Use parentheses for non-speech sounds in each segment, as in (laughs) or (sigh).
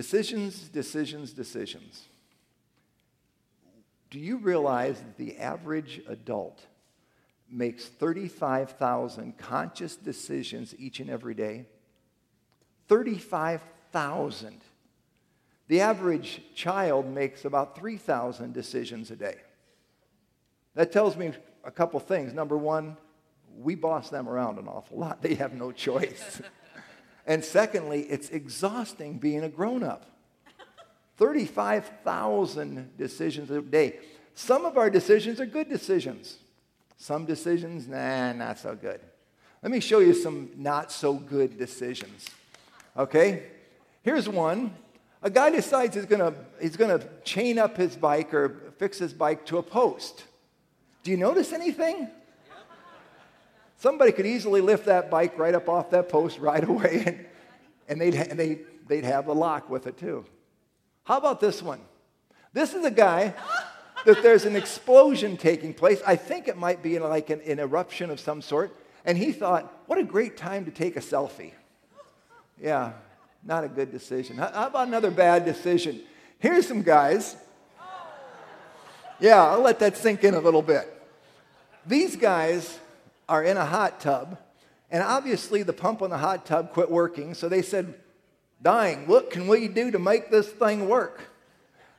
Decisions, decisions, decisions. Do you realize that the average adult makes 35,000 conscious decisions each and every day? 35,000. The average child makes about 3,000 decisions a day. That tells me a couple things. Number one, we boss them around an awful lot. They have no choice. (laughs) and secondly, it's exhausting being a grown up. 35,000 decisions a day. Some of our decisions are good decisions. Some decisions, nah, not so good. Let me show you some not so good decisions. Okay? Here's one. A guy decides he's gonna, he's gonna chain up his bike or fix his bike to a post. Do you notice anything? Somebody could easily lift that bike right up off that post right (laughs) away, and, and they'd, and they'd, they'd have the lock with it too. How about this one? This is a guy that there's an explosion taking place. I think it might be like an, an eruption of some sort. And he thought, what a great time to take a selfie. Yeah, not a good decision. How about another bad decision? Here's some guys yeah, I'll let that sink in a little bit. These guys are in a hot tub, and obviously the pump on the hot tub quit working, so they said, Dying, what can we do to make this thing work?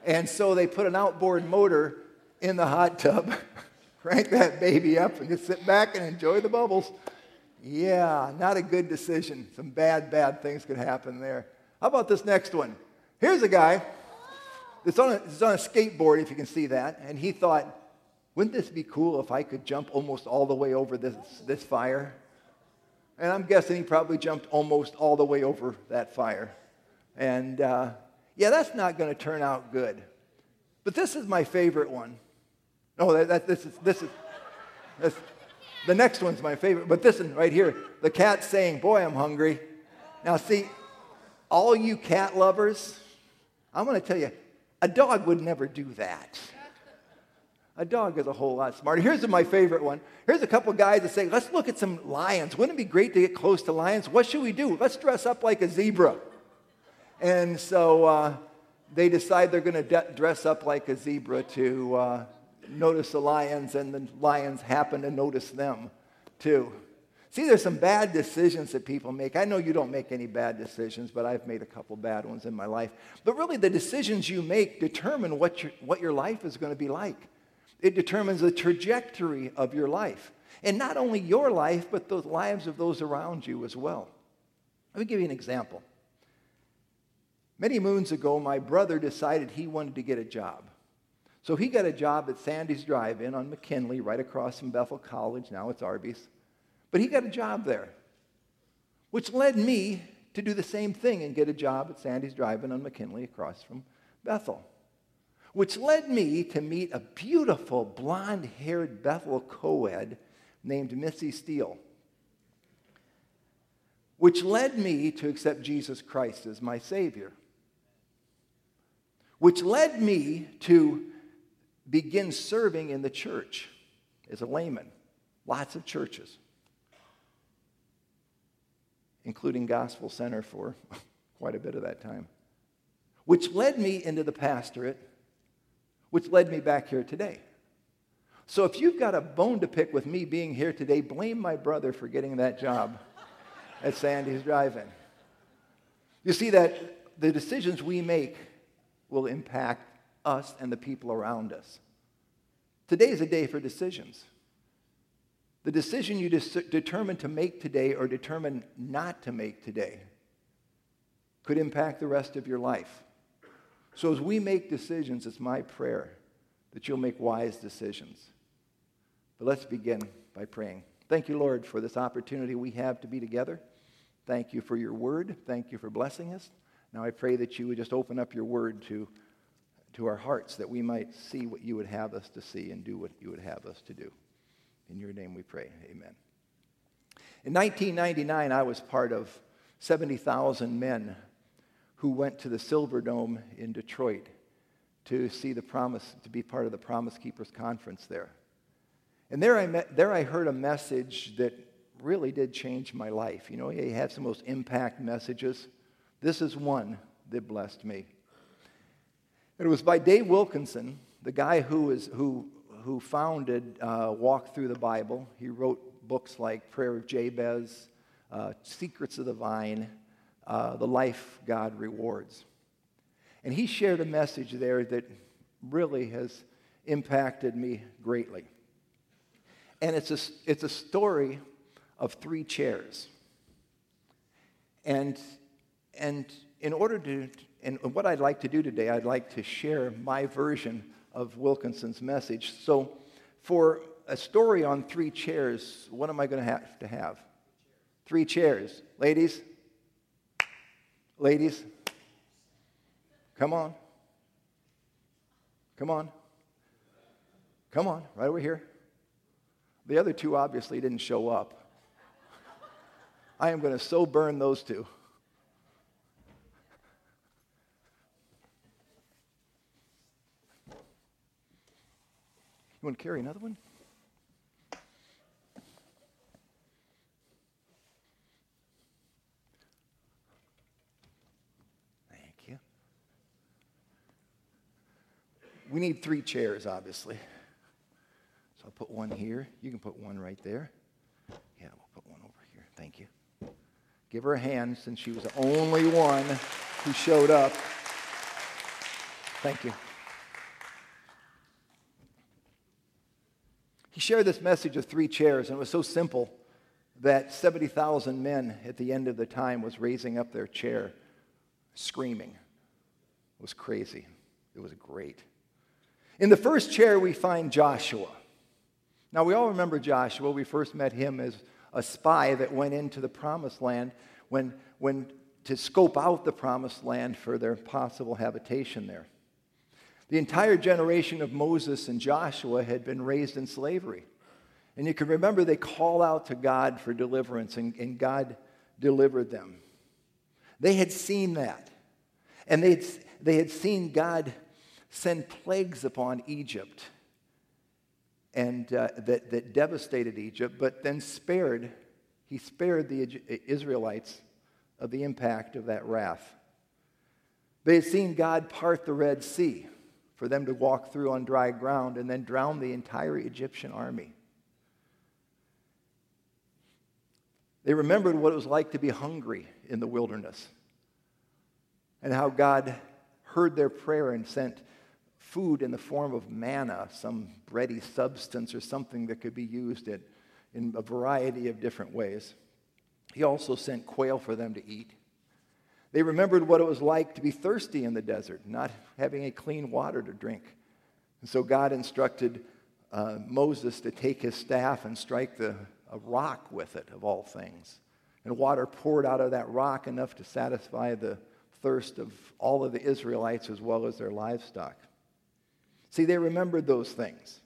And so they put an outboard motor in the hot tub, (laughs) crank that baby up, and just sit back and enjoy the bubbles. Yeah, not a good decision. Some bad, bad things could happen there. How about this next one? Here's a guy it's on, a, on a skateboard, if you can see that. And he thought, wouldn't this be cool if I could jump almost all the way over this, this fire? And I'm guessing he probably jumped almost all the way over that fire. And uh, yeah, that's not going to turn out good. But this is my favorite one. No, that, that, this is, this is, this, the next one's my favorite. But this one right here, the cat's saying, Boy, I'm hungry. Now, see, all you cat lovers, I'm going to tell you, a dog would never do that. A dog is a whole lot smarter. Here's my favorite one. Here's a couple guys that say, let's look at some lions. Wouldn't it be great to get close to lions? What should we do? Let's dress up like a zebra. And so uh, they decide they're going to de- dress up like a zebra to uh, notice the lions, and the lions happen to notice them too. See, there's some bad decisions that people make. I know you don't make any bad decisions, but I've made a couple bad ones in my life. But really, the decisions you make determine what your, what your life is going to be like. It determines the trajectory of your life. And not only your life, but the lives of those around you as well. Let me give you an example. Many moons ago, my brother decided he wanted to get a job. So he got a job at Sandy's Drive In on McKinley, right across from Bethel College. Now it's Arby's. But he got a job there, which led me to do the same thing and get a job at Sandy's Drive-In on McKinley across from Bethel, which led me to meet a beautiful blonde-haired Bethel co-ed named Missy Steele, which led me to accept Jesus Christ as my Savior, which led me to begin serving in the church as a layman, lots of churches including Gospel Center for (laughs) quite a bit of that time, which led me into the pastorate, which led me back here today. So if you've got a bone to pick with me being here today, blame my brother for getting that job (laughs) at Sandy's Drive-In. You see that the decisions we make will impact us and the people around us. Today is a day for decisions. The decision you determine to make today or determine not to make today could impact the rest of your life. So, as we make decisions, it's my prayer that you'll make wise decisions. But let's begin by praying. Thank you, Lord, for this opportunity we have to be together. Thank you for your word. Thank you for blessing us. Now I pray that you would just open up your word to, to our hearts that we might see what you would have us to see and do what you would have us to do. In your name we pray. Amen. In 1999, I was part of 70,000 men who went to the Silver Dome in Detroit to see the promise, to be part of the Promise Keepers Conference there. And there I, met, there I heard a message that really did change my life. You know, he had some of those impact messages. This is one that blessed me. It was by Dave Wilkinson, the guy who, is, who, who founded uh, Walk Through the Bible. He wrote books like Prayer of Jabez, uh, Secrets of the Vine, uh, The Life God Rewards. And he shared a message there that really has impacted me greatly. And it's a, it's a story of three chairs. And, and in order to, and what I'd like to do today, I'd like to share my version of Wilkinson's message. So, for a story on three chairs, what am I going to have to have? Three chairs. Ladies? Ladies? Come on. Come on. Come on, right over here. The other two obviously didn't show up. I am going to so burn those two. You want to carry another one? Thank you. We need three chairs, obviously. So I'll put one here. You can put one right there. Yeah, we'll put one over here. Thank you. Give her a hand since she was the only one who showed up. Thank you. He shared this message of three chairs, and it was so simple that 70,000 men at the end of the time was raising up their chair, screaming. It was crazy. It was great. In the first chair, we find Joshua. Now, we all remember Joshua. We first met him as a spy that went into the promised land when, when, to scope out the promised land for their possible habitation there. The entire generation of Moses and Joshua had been raised in slavery. And you can remember they call out to God for deliverance, and, and God delivered them. They had seen that. And they they had seen God send plagues upon Egypt and uh, that, that devastated Egypt, but then spared, he spared the Israelites of the impact of that wrath. They had seen God part the Red Sea for them to walk through on dry ground and then drown the entire Egyptian army. They remembered what it was like to be hungry in the wilderness and how God heard their prayer and sent food in the form of manna, some bready substance or something that could be used in, in a variety of different ways. He also sent quail for them to eat. They remembered what it was like to be thirsty in the desert, not having a clean water to drink. And so God instructed uh, Moses to take his staff and strike the, a rock with it, of all things. And water poured out of that rock enough to satisfy the thirst of all of the Israelites as well as their livestock. See, they remembered those things.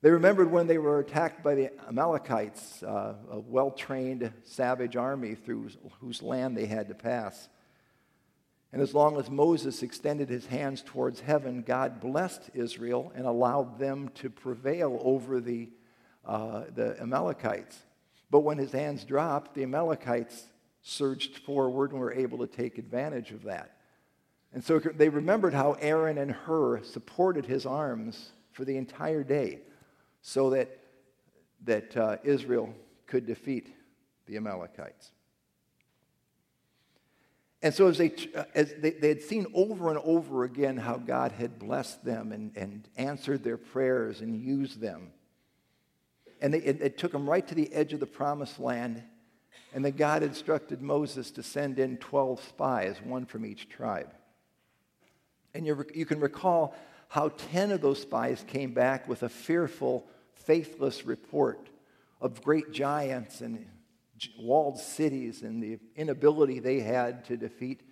They remembered when they were attacked by the Amalekites, uh, a well trained, savage army through whose land they had to pass. And as long as Moses extended his hands towards heaven, God blessed Israel and allowed them to prevail over the, uh, the Amalekites. But when his hands dropped, the Amalekites surged forward and were able to take advantage of that. And so they remembered how Aaron and Hur supported his arms for the entire day so that, that uh, Israel could defeat the Amalekites. And so, as they, as they, they, had seen over and over again how God had blessed them and, and answered their prayers and used them. And they, it, it took them right to the edge of the promised land. And then God instructed Moses to send in 12 spies, one from each tribe. And you, can recall how 10 of those spies came back with a fearful, faithless report of great giants and walled cities and the inability they had to defeat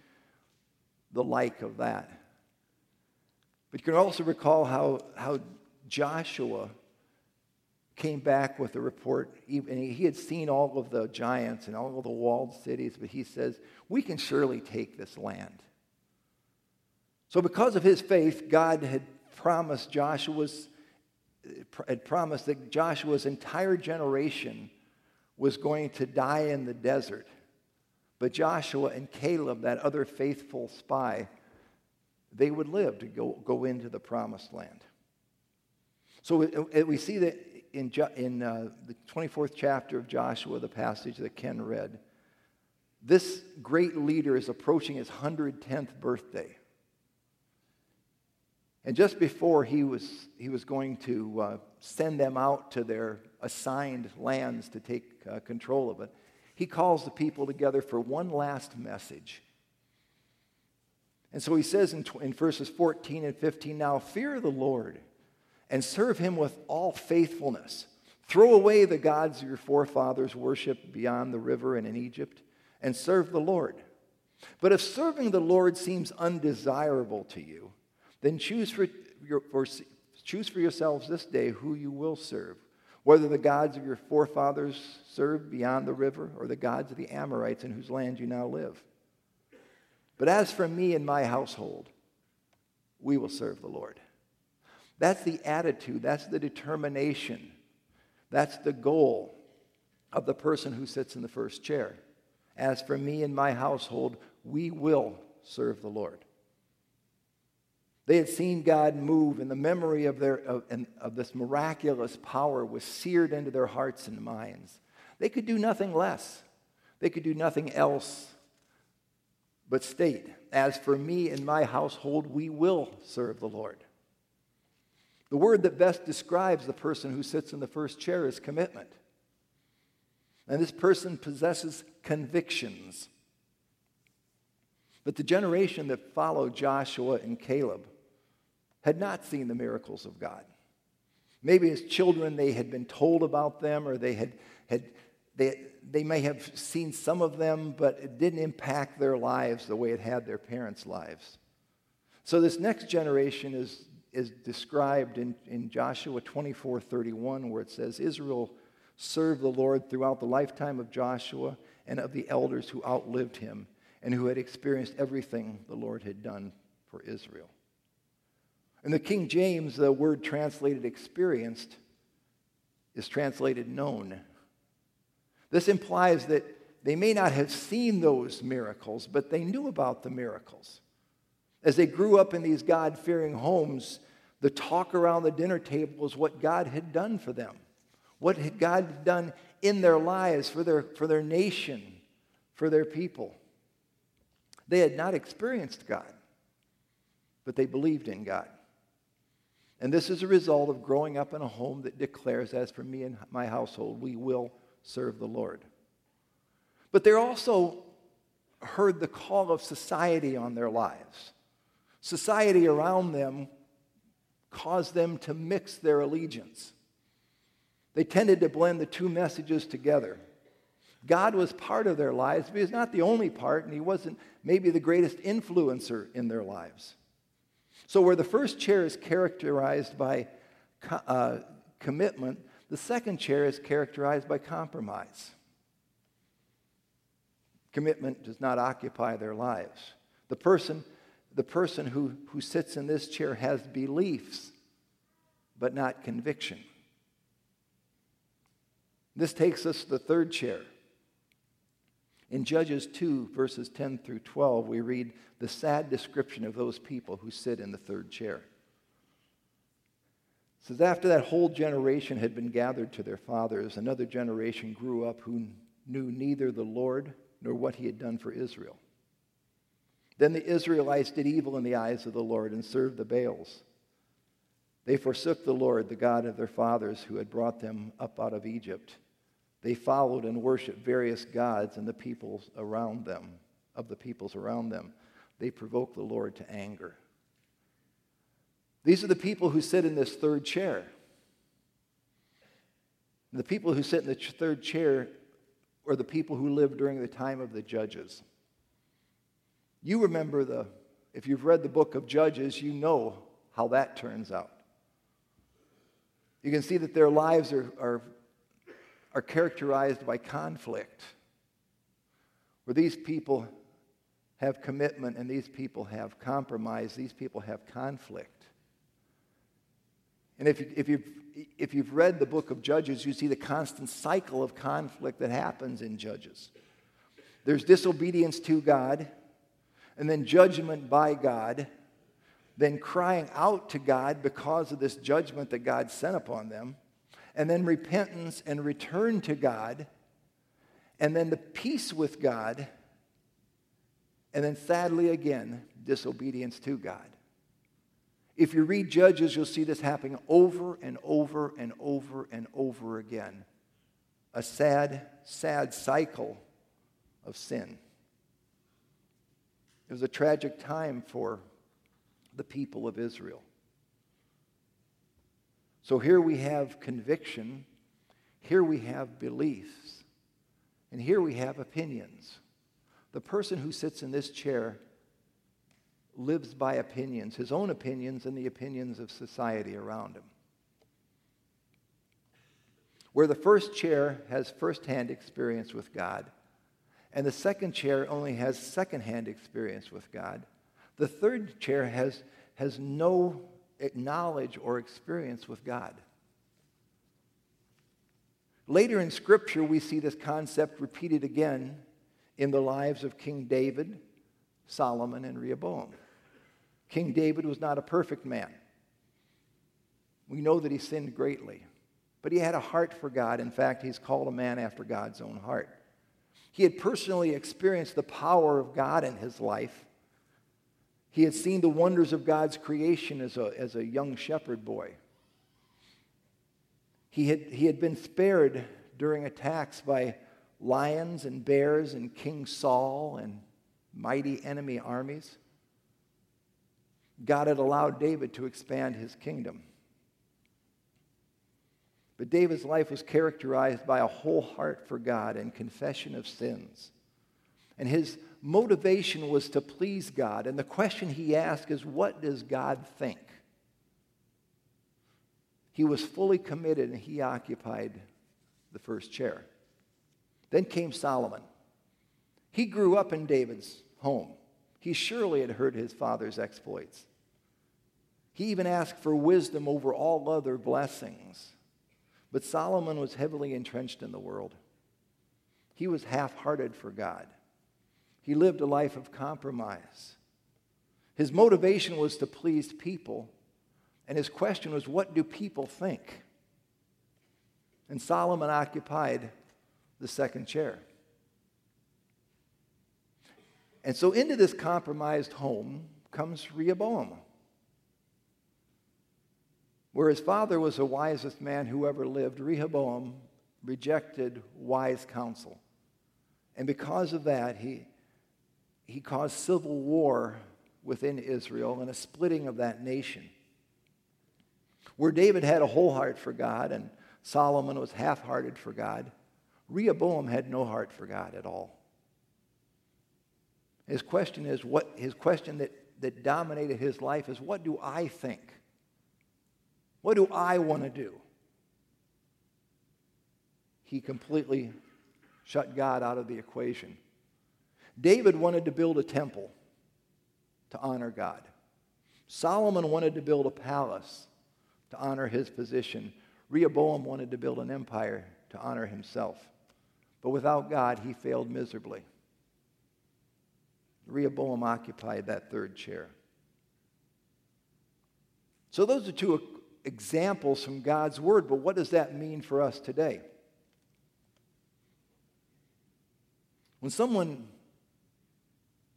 the like of that. But you can also recall how, how Joshua came back with a report, and he had seen all of the giants and all of the walled cities, but he says, We can surely take this land. So, because of his faith, God had promised Joshua's had promised that Joshua's entire generation was going to die in the desert But Joshua and Caleb, that other faithful spy, they would live to go, go into the promised land. So we, see that in, in uh, the 24th chapter of Joshua, the passage that Ken read, this great leader is approaching his 110th birthday. And just before he was, he was going to uh, send them out to their assigned lands to take uh, control of it, he calls the people together for one last message. And so he says in, in verses 14 and 15 Now fear the Lord and serve him with all faithfulness. Throw away the gods your forefathers worshiped beyond the river and in Egypt, and serve the Lord. But if serving the Lord seems undesirable to you, then choose for, your, for, choose for yourselves this day who you will serve, whether the gods of your forefathers served beyond the river or the gods of the Amorites in whose land you now live. But as for me and my household, we will serve the Lord. That's the attitude, that's the determination, that's the goal of the person who sits in the first chair. As for me and my household, we will serve the Lord. They had seen God move, and the memory of, their, of, of this miraculous power was seared into their hearts and minds. They could do nothing less, they could do nothing else but state, As for me and my household, we will serve the Lord. The word that best describes the person who sits in the first chair is commitment. And this person possesses convictions. But the generation that followed Joshua and Caleb had not seen the miracles of God. Maybe as children they had been told about them or they had, had they, they may have seen some of them, but it didn't impact their lives the way it had their parents' lives. So this next generation is is described in, in Joshua 24 31, where it says, Israel served the Lord throughout the lifetime of Joshua and of the elders who outlived him and who had experienced everything the Lord had done for Israel. In the King James, the word translated experienced is translated known. This implies that they may not have seen those miracles, but they knew about the miracles. As they grew up in these God fearing homes, the talk around the dinner table was what God had done for them, what had God done in their lives, for their, for their nation, for their people. They had not experienced God, but they believed in God. And this is a result of growing up in a home that declares, as for me and my household, we will serve the Lord. But they also heard the call of society on their lives. Society around them caused them to mix their allegiance. They tended to blend the two messages together. God was part of their lives, but He's not the only part, and He wasn't maybe the greatest influencer in their lives. So, where the first chair is characterized by uh, commitment, the second chair is characterized by compromise. Commitment does not occupy their lives. The person the person who, who sits in this chair has beliefs, but not conviction. This takes us to the third chair. In Judges 2, verses 10 through 12, we read the sad description of those people who sit in the third chair. It says, After that whole generation had been gathered to their fathers, another generation grew up who knew neither the Lord nor what he had done for Israel. Then the Israelites did evil in the eyes of the Lord and served the Baals. They forsook the Lord, the God of their fathers, who had brought them up out of Egypt. They followed and worshiped various gods and the peoples around them, of the peoples around them. They provoked the Lord to anger. These are the people who sit in this third chair. The people who sit in the third chair are the people who lived during the time of the judges. You remember the, if you've read the book of Judges, you know how that turns out. You can see that their lives are, are, are characterized by conflict, where these people have commitment and these people have compromise, these people have conflict. And if, you, if, you've, if you've read the book of Judges, you see the constant cycle of conflict that happens in Judges. there's disobedience to God, and then judgment by God, then crying out to God because of this judgment that God sent upon them, and then repentance and return to God, and then the peace with God, and then sadly again, disobedience to God. If you read Judges, you'll see this happening over and over and over and over again. A sad, sad cycle of sin. It was a tragic time for the people of Israel. So here we have conviction, here we have beliefs, and here we have opinions. The person who sits in this chair lives by opinions, his own opinions and the opinions of society around him. Where the first chair has firsthand experience with God, and the second chair only has secondhand experience with God, the third chair has, has no knowledge or experience with God. Later in Scripture, we see this concept repeated again in the lives of King David, Solomon, and Rehoboam. King David was not a perfect man. We know that he sinned greatly, but he had a heart for God. In fact, he's called a man after God's own heart. He had personally experienced the power of God in his life. He had seen the wonders of God's creation as a, as a young shepherd boy. He had, he had been spared during attacks by lions and bears and King Saul and mighty enemy armies. God had allowed David to expand his kingdom. But David's life was characterized by a whole heart for God and confession of sins. And his motivation was to please God. And the question he asked is, What does God think? He was fully committed and he occupied the first chair. Then came Solomon. He grew up in David's home. He surely had heard his father's exploits. He even asked for wisdom over all other blessings. But Solomon was heavily entrenched in the world. He was half hearted for God. He lived a life of compromise. His motivation was to please people, and his question was, What do people think? And Solomon occupied the second chair. And so into this compromised home comes Rehoboam where his father was the wisest man who ever lived, Rehoboam rejected wise counsel. And because of that, he, he caused civil war within Israel and a splitting of that nation. Where David had a whole heart for God and Solomon was half hearted for God, Rehoboam had no heart for God at all. His question is what his question that, that dominated his life is what do I think? What do I want to do? He completely shut God out of the equation. David wanted to build a temple to honor God. Solomon wanted to build a palace to honor his position. Rehoboam wanted to build an empire to honor himself. But without God, he failed miserably. Rehoboam occupied that third chair. So, those are two examples from God's Word, but what does that mean for us today? When someone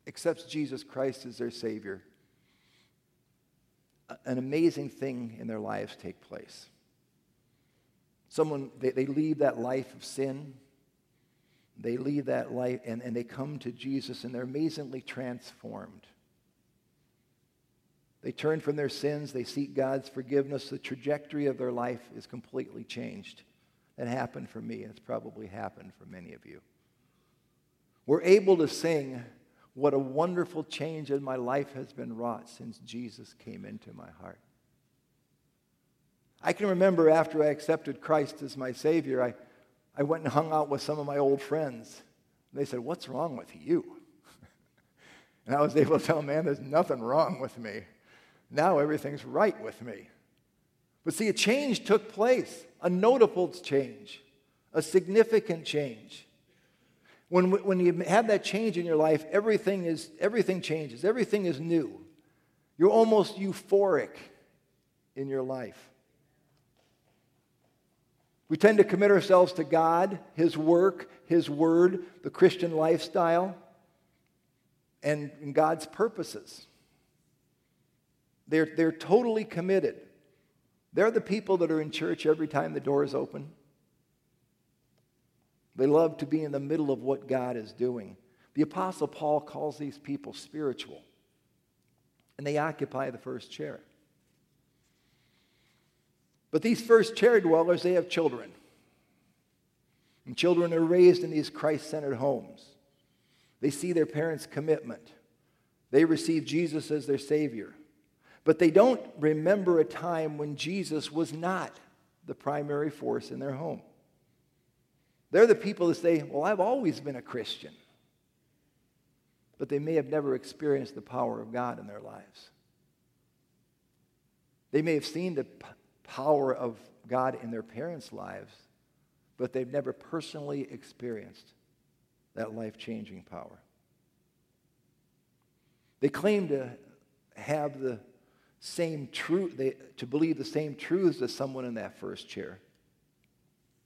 accepts Jesus Christ as their Savior, an amazing thing in their lives take place. Someone, they, they leave that life of sin. They leave that life and, and they come to Jesus and they're amazingly transformed. They turn from their sins, they seek God's forgiveness. The trajectory of their life is completely changed. That happened for me, and it's probably happened for many of you. We're able to sing, What a wonderful change in my life has been wrought since Jesus came into my heart. I can remember after I accepted Christ as my Savior, I, I went and hung out with some of my old friends. They said, What's wrong with you? (laughs) and I was able to tell Man, there's nothing wrong with me. Now everything's right with me. But see, a change took place, a notable change, a significant change. When, when you have that change in your life, everything, is, everything changes, everything is new. You're almost euphoric in your life. We tend to commit ourselves to God, His work, His word, the Christian lifestyle, and, God's purposes. They're, they're totally committed. They're the people that are in church every time the door is open. They love to be in the middle of what God is doing. The Apostle Paul calls these people spiritual, and they occupy the first chair. But these first chair dwellers, they have children. And children are raised in these Christ centered homes. They see their parents' commitment, they receive Jesus as their Savior. But they don't remember a time when Jesus was not the primary force in their home. They're the people that say, Well, I've always been a Christian. But they may have never experienced the power of God in their lives. They may have seen the power of God in their parents' lives, but they've never personally experienced that life changing power. They claim to have the same truth, to believe the same truths as someone in that first chair.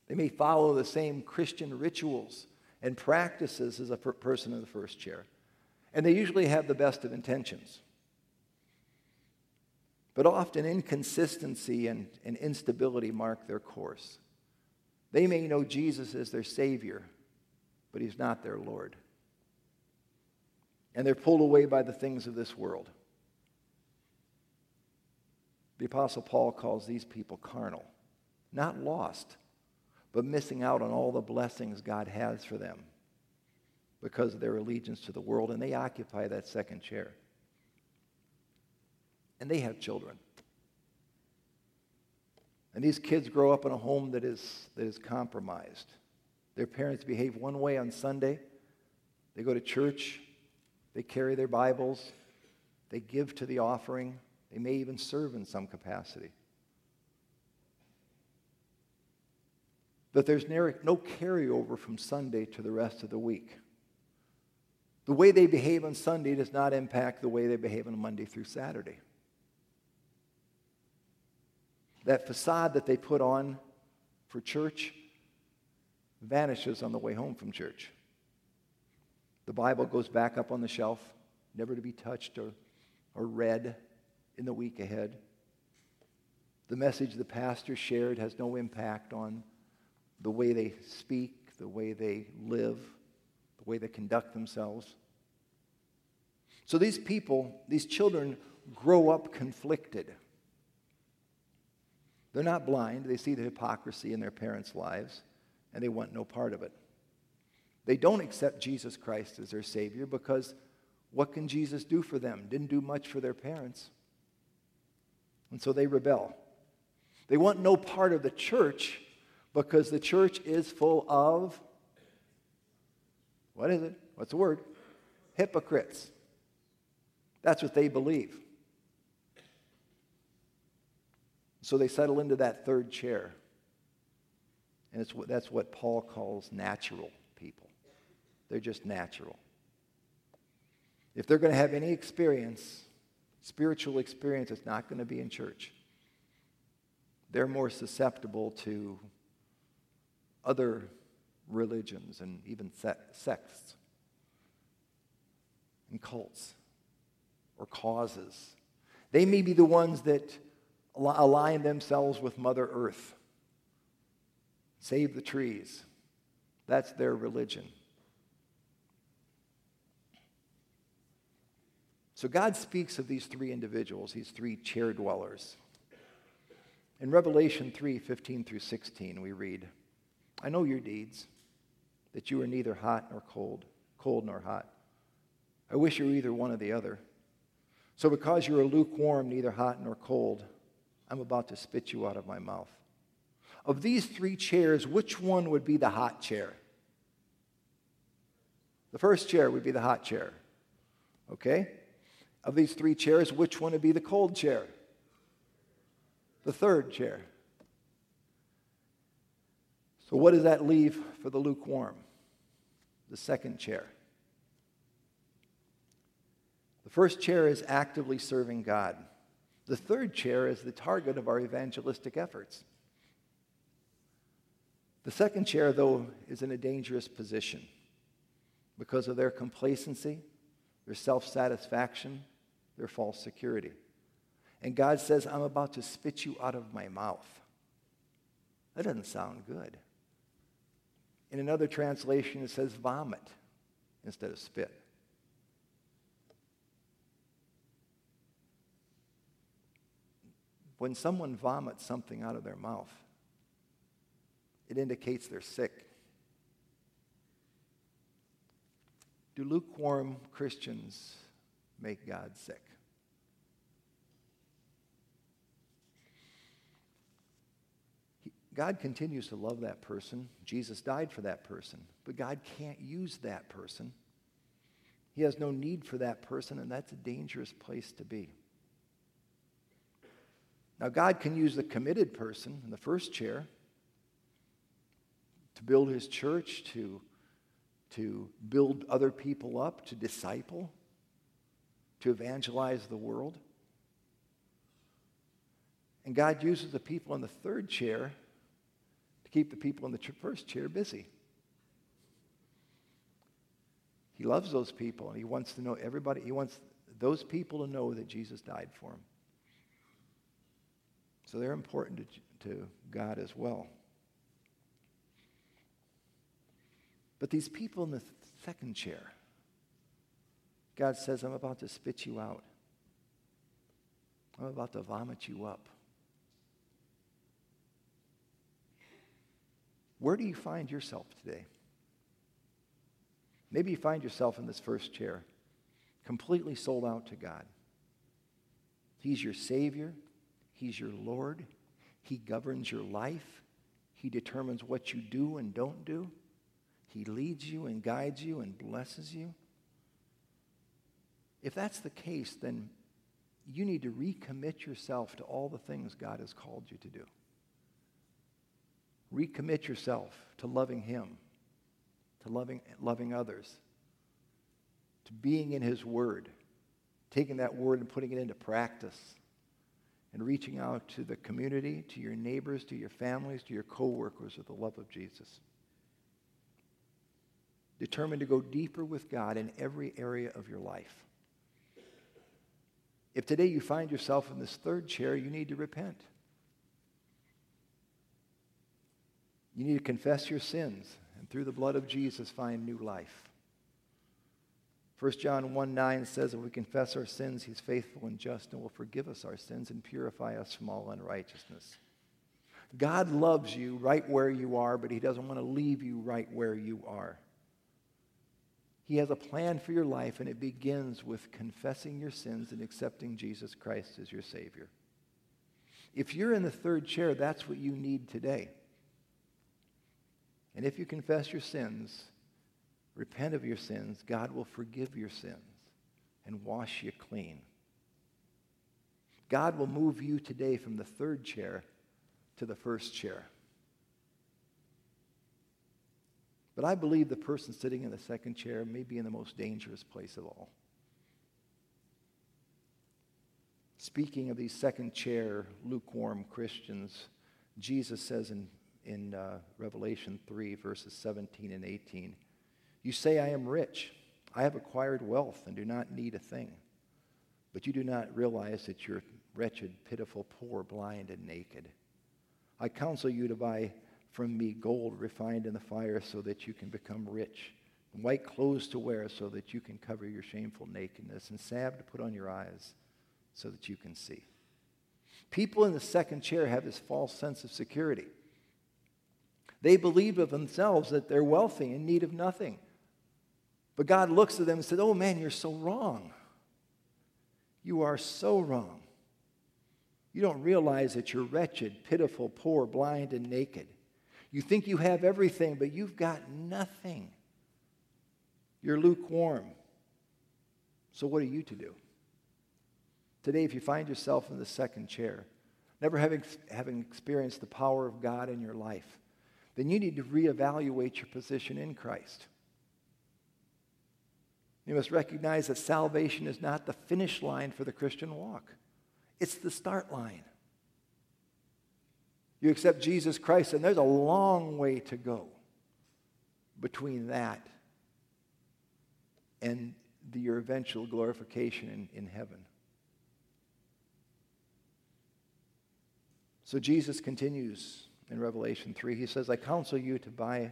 They may follow the same Christian rituals and practices as a per- person in the first chair. And they usually have the best of intentions. But often inconsistency and, and instability mark their course. They may know Jesus as their Savior, but He's not their Lord. And they're pulled away by the things of this world. The Apostle Paul calls these people carnal, not lost, but missing out on all the blessings God has for them because of their allegiance to the world, and they occupy that second chair. And they have children. And these kids grow up in a home that is, that is compromised. Their parents behave one way on Sunday. They go to church. They carry their Bibles. They give to the offering. They may even serve in some capacity. But there's no carryover from Sunday to the rest of the week. The way they behave on Sunday does not impact the way they behave on Monday through Saturday. That facade that they put on for church vanishes on the way home from church. The Bible goes back up on the shelf, never to be touched or, or read in the week ahead. The message the pastor shared has no impact on the way they speak, the way they live, the way they conduct themselves. So these people, these children, grow up conflicted. They're not blind. They see the hypocrisy in their parents' lives, and they want no part of it. They don't accept Jesus Christ as their Savior because what can Jesus do for them? Didn't do much for their parents. And so they rebel. They want no part of the church because the church is full of, what is it? What's the word? Hypocrites. That's what they believe. So they settle into that third chair. And it's, that's what Paul calls natural people. They're just natural. If they're going to have any experience, spiritual experience it's not going to be in church. They're more susceptible to other religions and even sects and cults or causes. They may be the ones that align themselves with Mother Earth, save the trees. That's their religion. So God speaks of these three individuals, these three chair dwellers. In Revelation 3 15 through 16, we read, I know your deeds, that you are neither hot nor cold, cold nor hot. I wish you were either one or the other. So because you are lukewarm, neither hot nor cold, I'm about to spit you out of my mouth. Of these three chairs, which one would be the hot chair? The first chair would be the hot chair. Okay? of these three chairs, which one would be the cold chair? The third chair. So, what does that leave for the lukewarm? the second chair. The first chair is actively serving God. The third chair is the target of our evangelistic efforts. The second chair, though, is in a dangerous position because of their complacency, their self satisfaction, their false security. And God says, I'm about to spit you out of my mouth. That doesn't sound good. In another translation, it says vomit instead of spit. When someone vomits something out of their mouth, it indicates they're sick. Do lukewarm Christians make God sick? God continues to love that person. Jesus died for that person. But God can't use that person. He has no need for that person, and that's a dangerous place to be. Now, God can use the committed person in the first chair to build his church, to, to build other people up, to disciple, to evangelize the world. And God uses the people in the third chair to keep the people in the first chair busy. He loves those people and he wants to know everybody, he wants those people to know that Jesus died for them. So they're important to, to God as well. But these people in the second chair, God says, I'm about to spit you out. I'm about to vomit you up. Where do you find yourself today? Maybe you find yourself in this first chair, completely sold out to God. He's your Savior, He's your Lord, He governs your life, He determines what you do and don't do. He leads you and guides you and blesses you. If that's the case, then you need to recommit yourself to all the things God has called you to do. Recommit yourself to loving Him, to loving, loving others, to being in His Word, taking that Word and putting it into practice, and reaching out to the community, to your neighbors, to your families, to your coworkers with the love of Jesus. Determined to go deeper with God in every area of your life. If today you find yourself in this third chair, you need to repent. You need to confess your sins and through the blood of Jesus find new life. 1 John 1 9 says, If we confess our sins, he's faithful and just and will forgive us our sins and purify us from all unrighteousness. God loves you right where you are, but he doesn't want to leave you right where you are. He has a plan for your life, and it begins with confessing your sins and accepting Jesus Christ as your Savior. If you're in the third chair, that's what you need today. And if you confess your sins, repent of your sins, God will forgive your sins and wash you clean. God will move you today from the third chair to the first chair. But I believe the person sitting in the second chair may be in the most dangerous place of all. Speaking of these second chair, lukewarm Christians, Jesus says in in uh, Revelation 3, verses 17 and 18. You say, I am rich. I have acquired wealth and do not need a thing. But you do not realize that you're wretched, pitiful, poor, blind, and naked. I counsel you to buy from me gold refined in the fire so that you can become rich, and white clothes to wear so that you can cover your shameful nakedness, and salve to put on your eyes so that you can see. People in the second chair have this false sense of security. They believe of themselves that they're wealthy, in need of nothing. But God looks at them and says, Oh man, you're so wrong. You are so wrong. You don't realize that you're wretched, pitiful, poor, blind, and naked. You think you have everything, but you've got nothing. You're lukewarm. So, what are you to do? Today, if you find yourself in the second chair, never having, having experienced the power of God in your life, then you need to reevaluate your position in Christ. You must recognize that salvation is not the finish line for the Christian walk, it's the start line. You accept Jesus Christ, and there's a long way to go between that and the, your eventual glorification in, in heaven. So Jesus continues in Revelation 3. He says, I counsel you to buy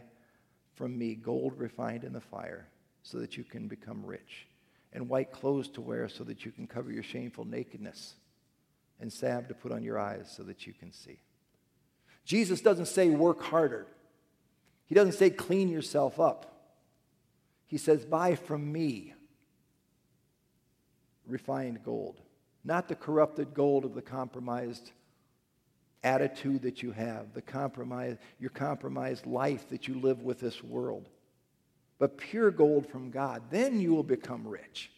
from me gold refined in the fire so that you can become rich, and white clothes to wear so that you can cover your shameful nakedness, and salve to put on your eyes so that you can see. Jesus doesn't say work harder. He doesn't say clean yourself up. He says buy from me refined gold, not the corrupted gold of the compromised attitude that you have, the compromise, your compromised life that you live with this world, but pure gold from God. Then you will become rich.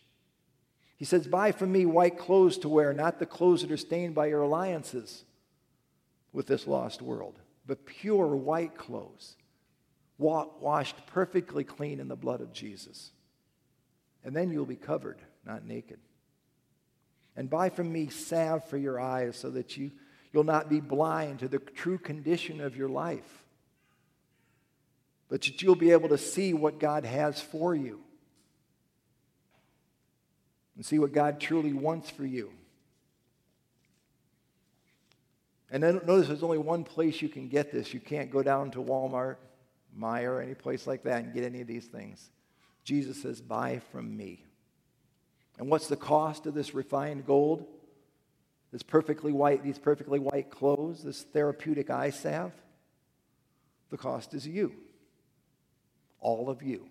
He says, Buy from me white clothes to wear, not the clothes that are stained by your alliances with this lost world, but pure white clothes, washed perfectly clean in the blood of Jesus. And then you'll be covered, not naked. And buy from me salve for your eyes so that you You'll not be blind to the true condition of your life, but that you'll be able to see what God has for you and see what God truly wants for you. And then notice there's only one place you can get this. You can't go down to Walmart, Meijer, any place like that and get any of these things. Jesus says, Buy from me. And what's the cost of this refined gold? This perfectly white, these perfectly white clothes, this therapeutic eye salve, the cost is you. All of you.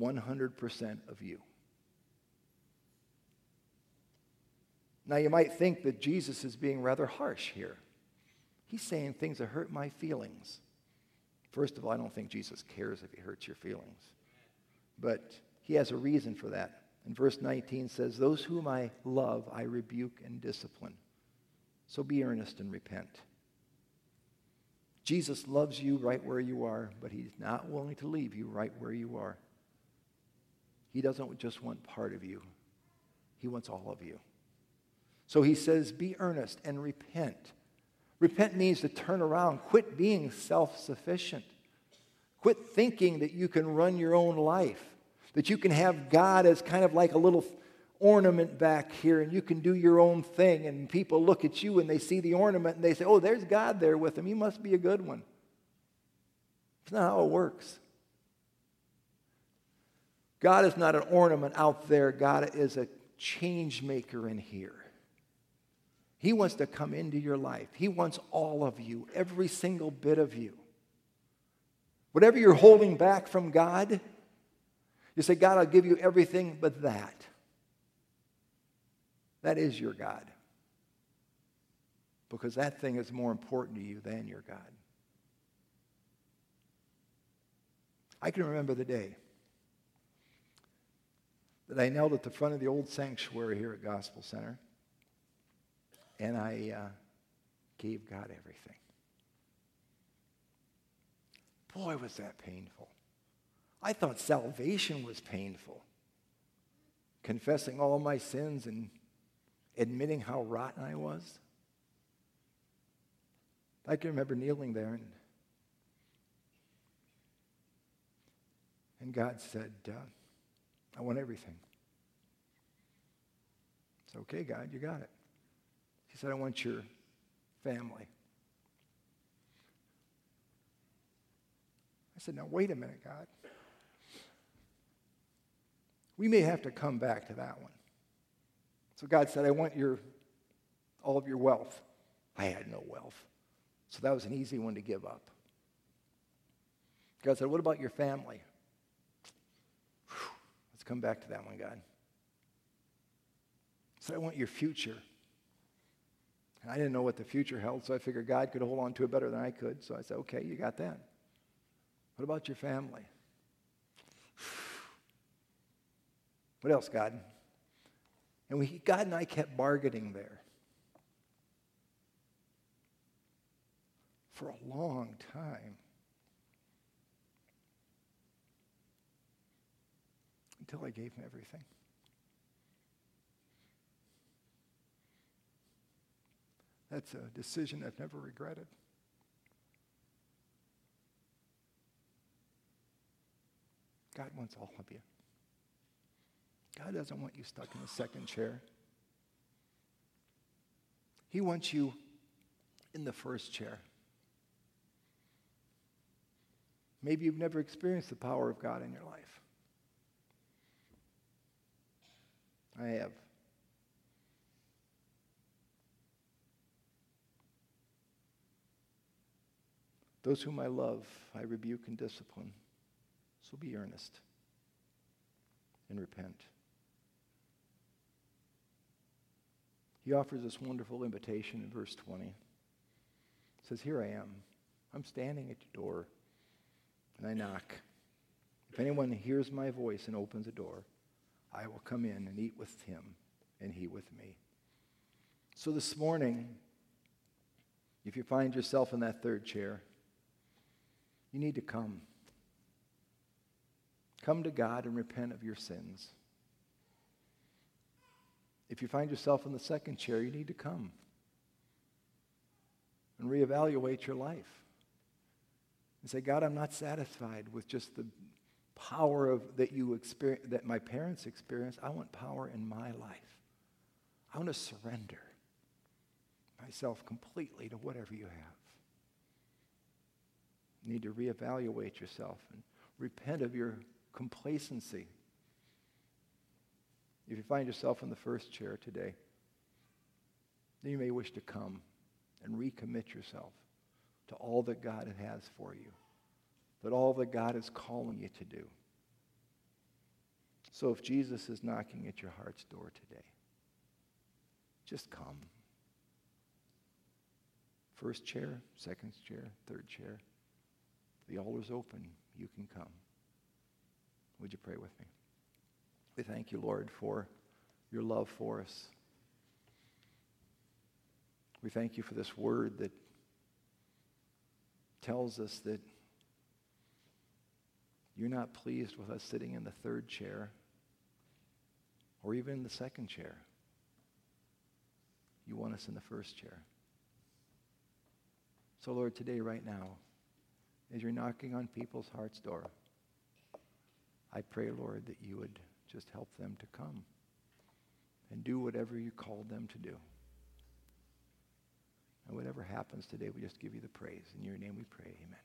100% of you. Now, you might think that Jesus is being rather harsh here. He's saying things that hurt my feelings. First of all, I don't think Jesus cares if he hurts your feelings. But he has a reason for that. And verse 19 says, Those whom I love, I rebuke and discipline. So be earnest and repent. Jesus loves you right where you are, but he's not willing to leave you right where you are. He doesn't just want part of you, he wants all of you. So he says, Be earnest and repent. Repent means to turn around, quit being self sufficient, quit thinking that you can run your own life. That you can have God as kind of like a little ornament back here and you can do your own thing. And people look at you and they see the ornament and they say, oh, there's God there with him. He must be a good one. It's not how it works. God is not an ornament out there, God is a change maker in here. He wants to come into your life. He wants all of you, every single bit of you. Whatever you're holding back from God, you say, God, I'll give you everything but that. That is your God. Because that thing is more important to you than your God. I can remember the day that I knelt at the front of the old sanctuary here at Gospel Center and I uh, gave God everything. Boy, was that painful. I thought salvation was painful. Confessing all my sins and admitting how rotten I was. I can remember kneeling there and, and God said, uh, I want everything. It's okay, God, you got it. He said, I want your family. I said, Now, wait a minute, God. We may have to come back to that one. So God said, I want your, all of your wealth. I had no wealth. So that was an easy one to give up. God said, What about your family? Whew. Let's come back to that one, God. He said, I want your future. And I didn't know what the future held, so I figured God could hold on to it better than I could. So I said, Okay, you got that. What about your family? What else, God? And we, God and I kept bargaining there for a long time. until I gave him everything. That's a decision I've never regretted. God wants all of you. God doesn't want you stuck in the second chair. He wants you in the first chair. Maybe you've never experienced the power of God in your life. I have. Those whom I love, I rebuke and discipline. So be earnest and repent. He offers this wonderful invitation in verse 20. He says, Here I am. I'm standing at your door, and I knock. If anyone hears my voice and opens the door, I will come in and eat with him, and he with me. So this morning, if you find yourself in that third chair, you need to come. Come to God and repent of your sins. If you find yourself in the second chair, you need to come and reevaluate your life. And say, God, I'm not satisfied with just the power of that you experience that my parents experienced. I want power in my life. I want to surrender myself completely to whatever you have. You need to reevaluate yourself and repent of your complacency. If you find yourself in the first chair today, then you may wish to come and recommit yourself to all that God has for you, that all that God is calling you to do. So if Jesus is knocking at your heart's door today, just come. First chair, second chair, third chair. The altar's open. You can come. Would you pray with me? We thank you, Lord, for your love for us. We thank you for this word that tells us that you're not pleased with us sitting in the third chair or even in the second chair. You want us in the first chair. So, Lord, today, right now, as you're knocking on people's heart's door, I pray, Lord, that you would just help them to come and do whatever you called them to do. And whatever happens today, we just give you the praise. In your name we pray. Amen.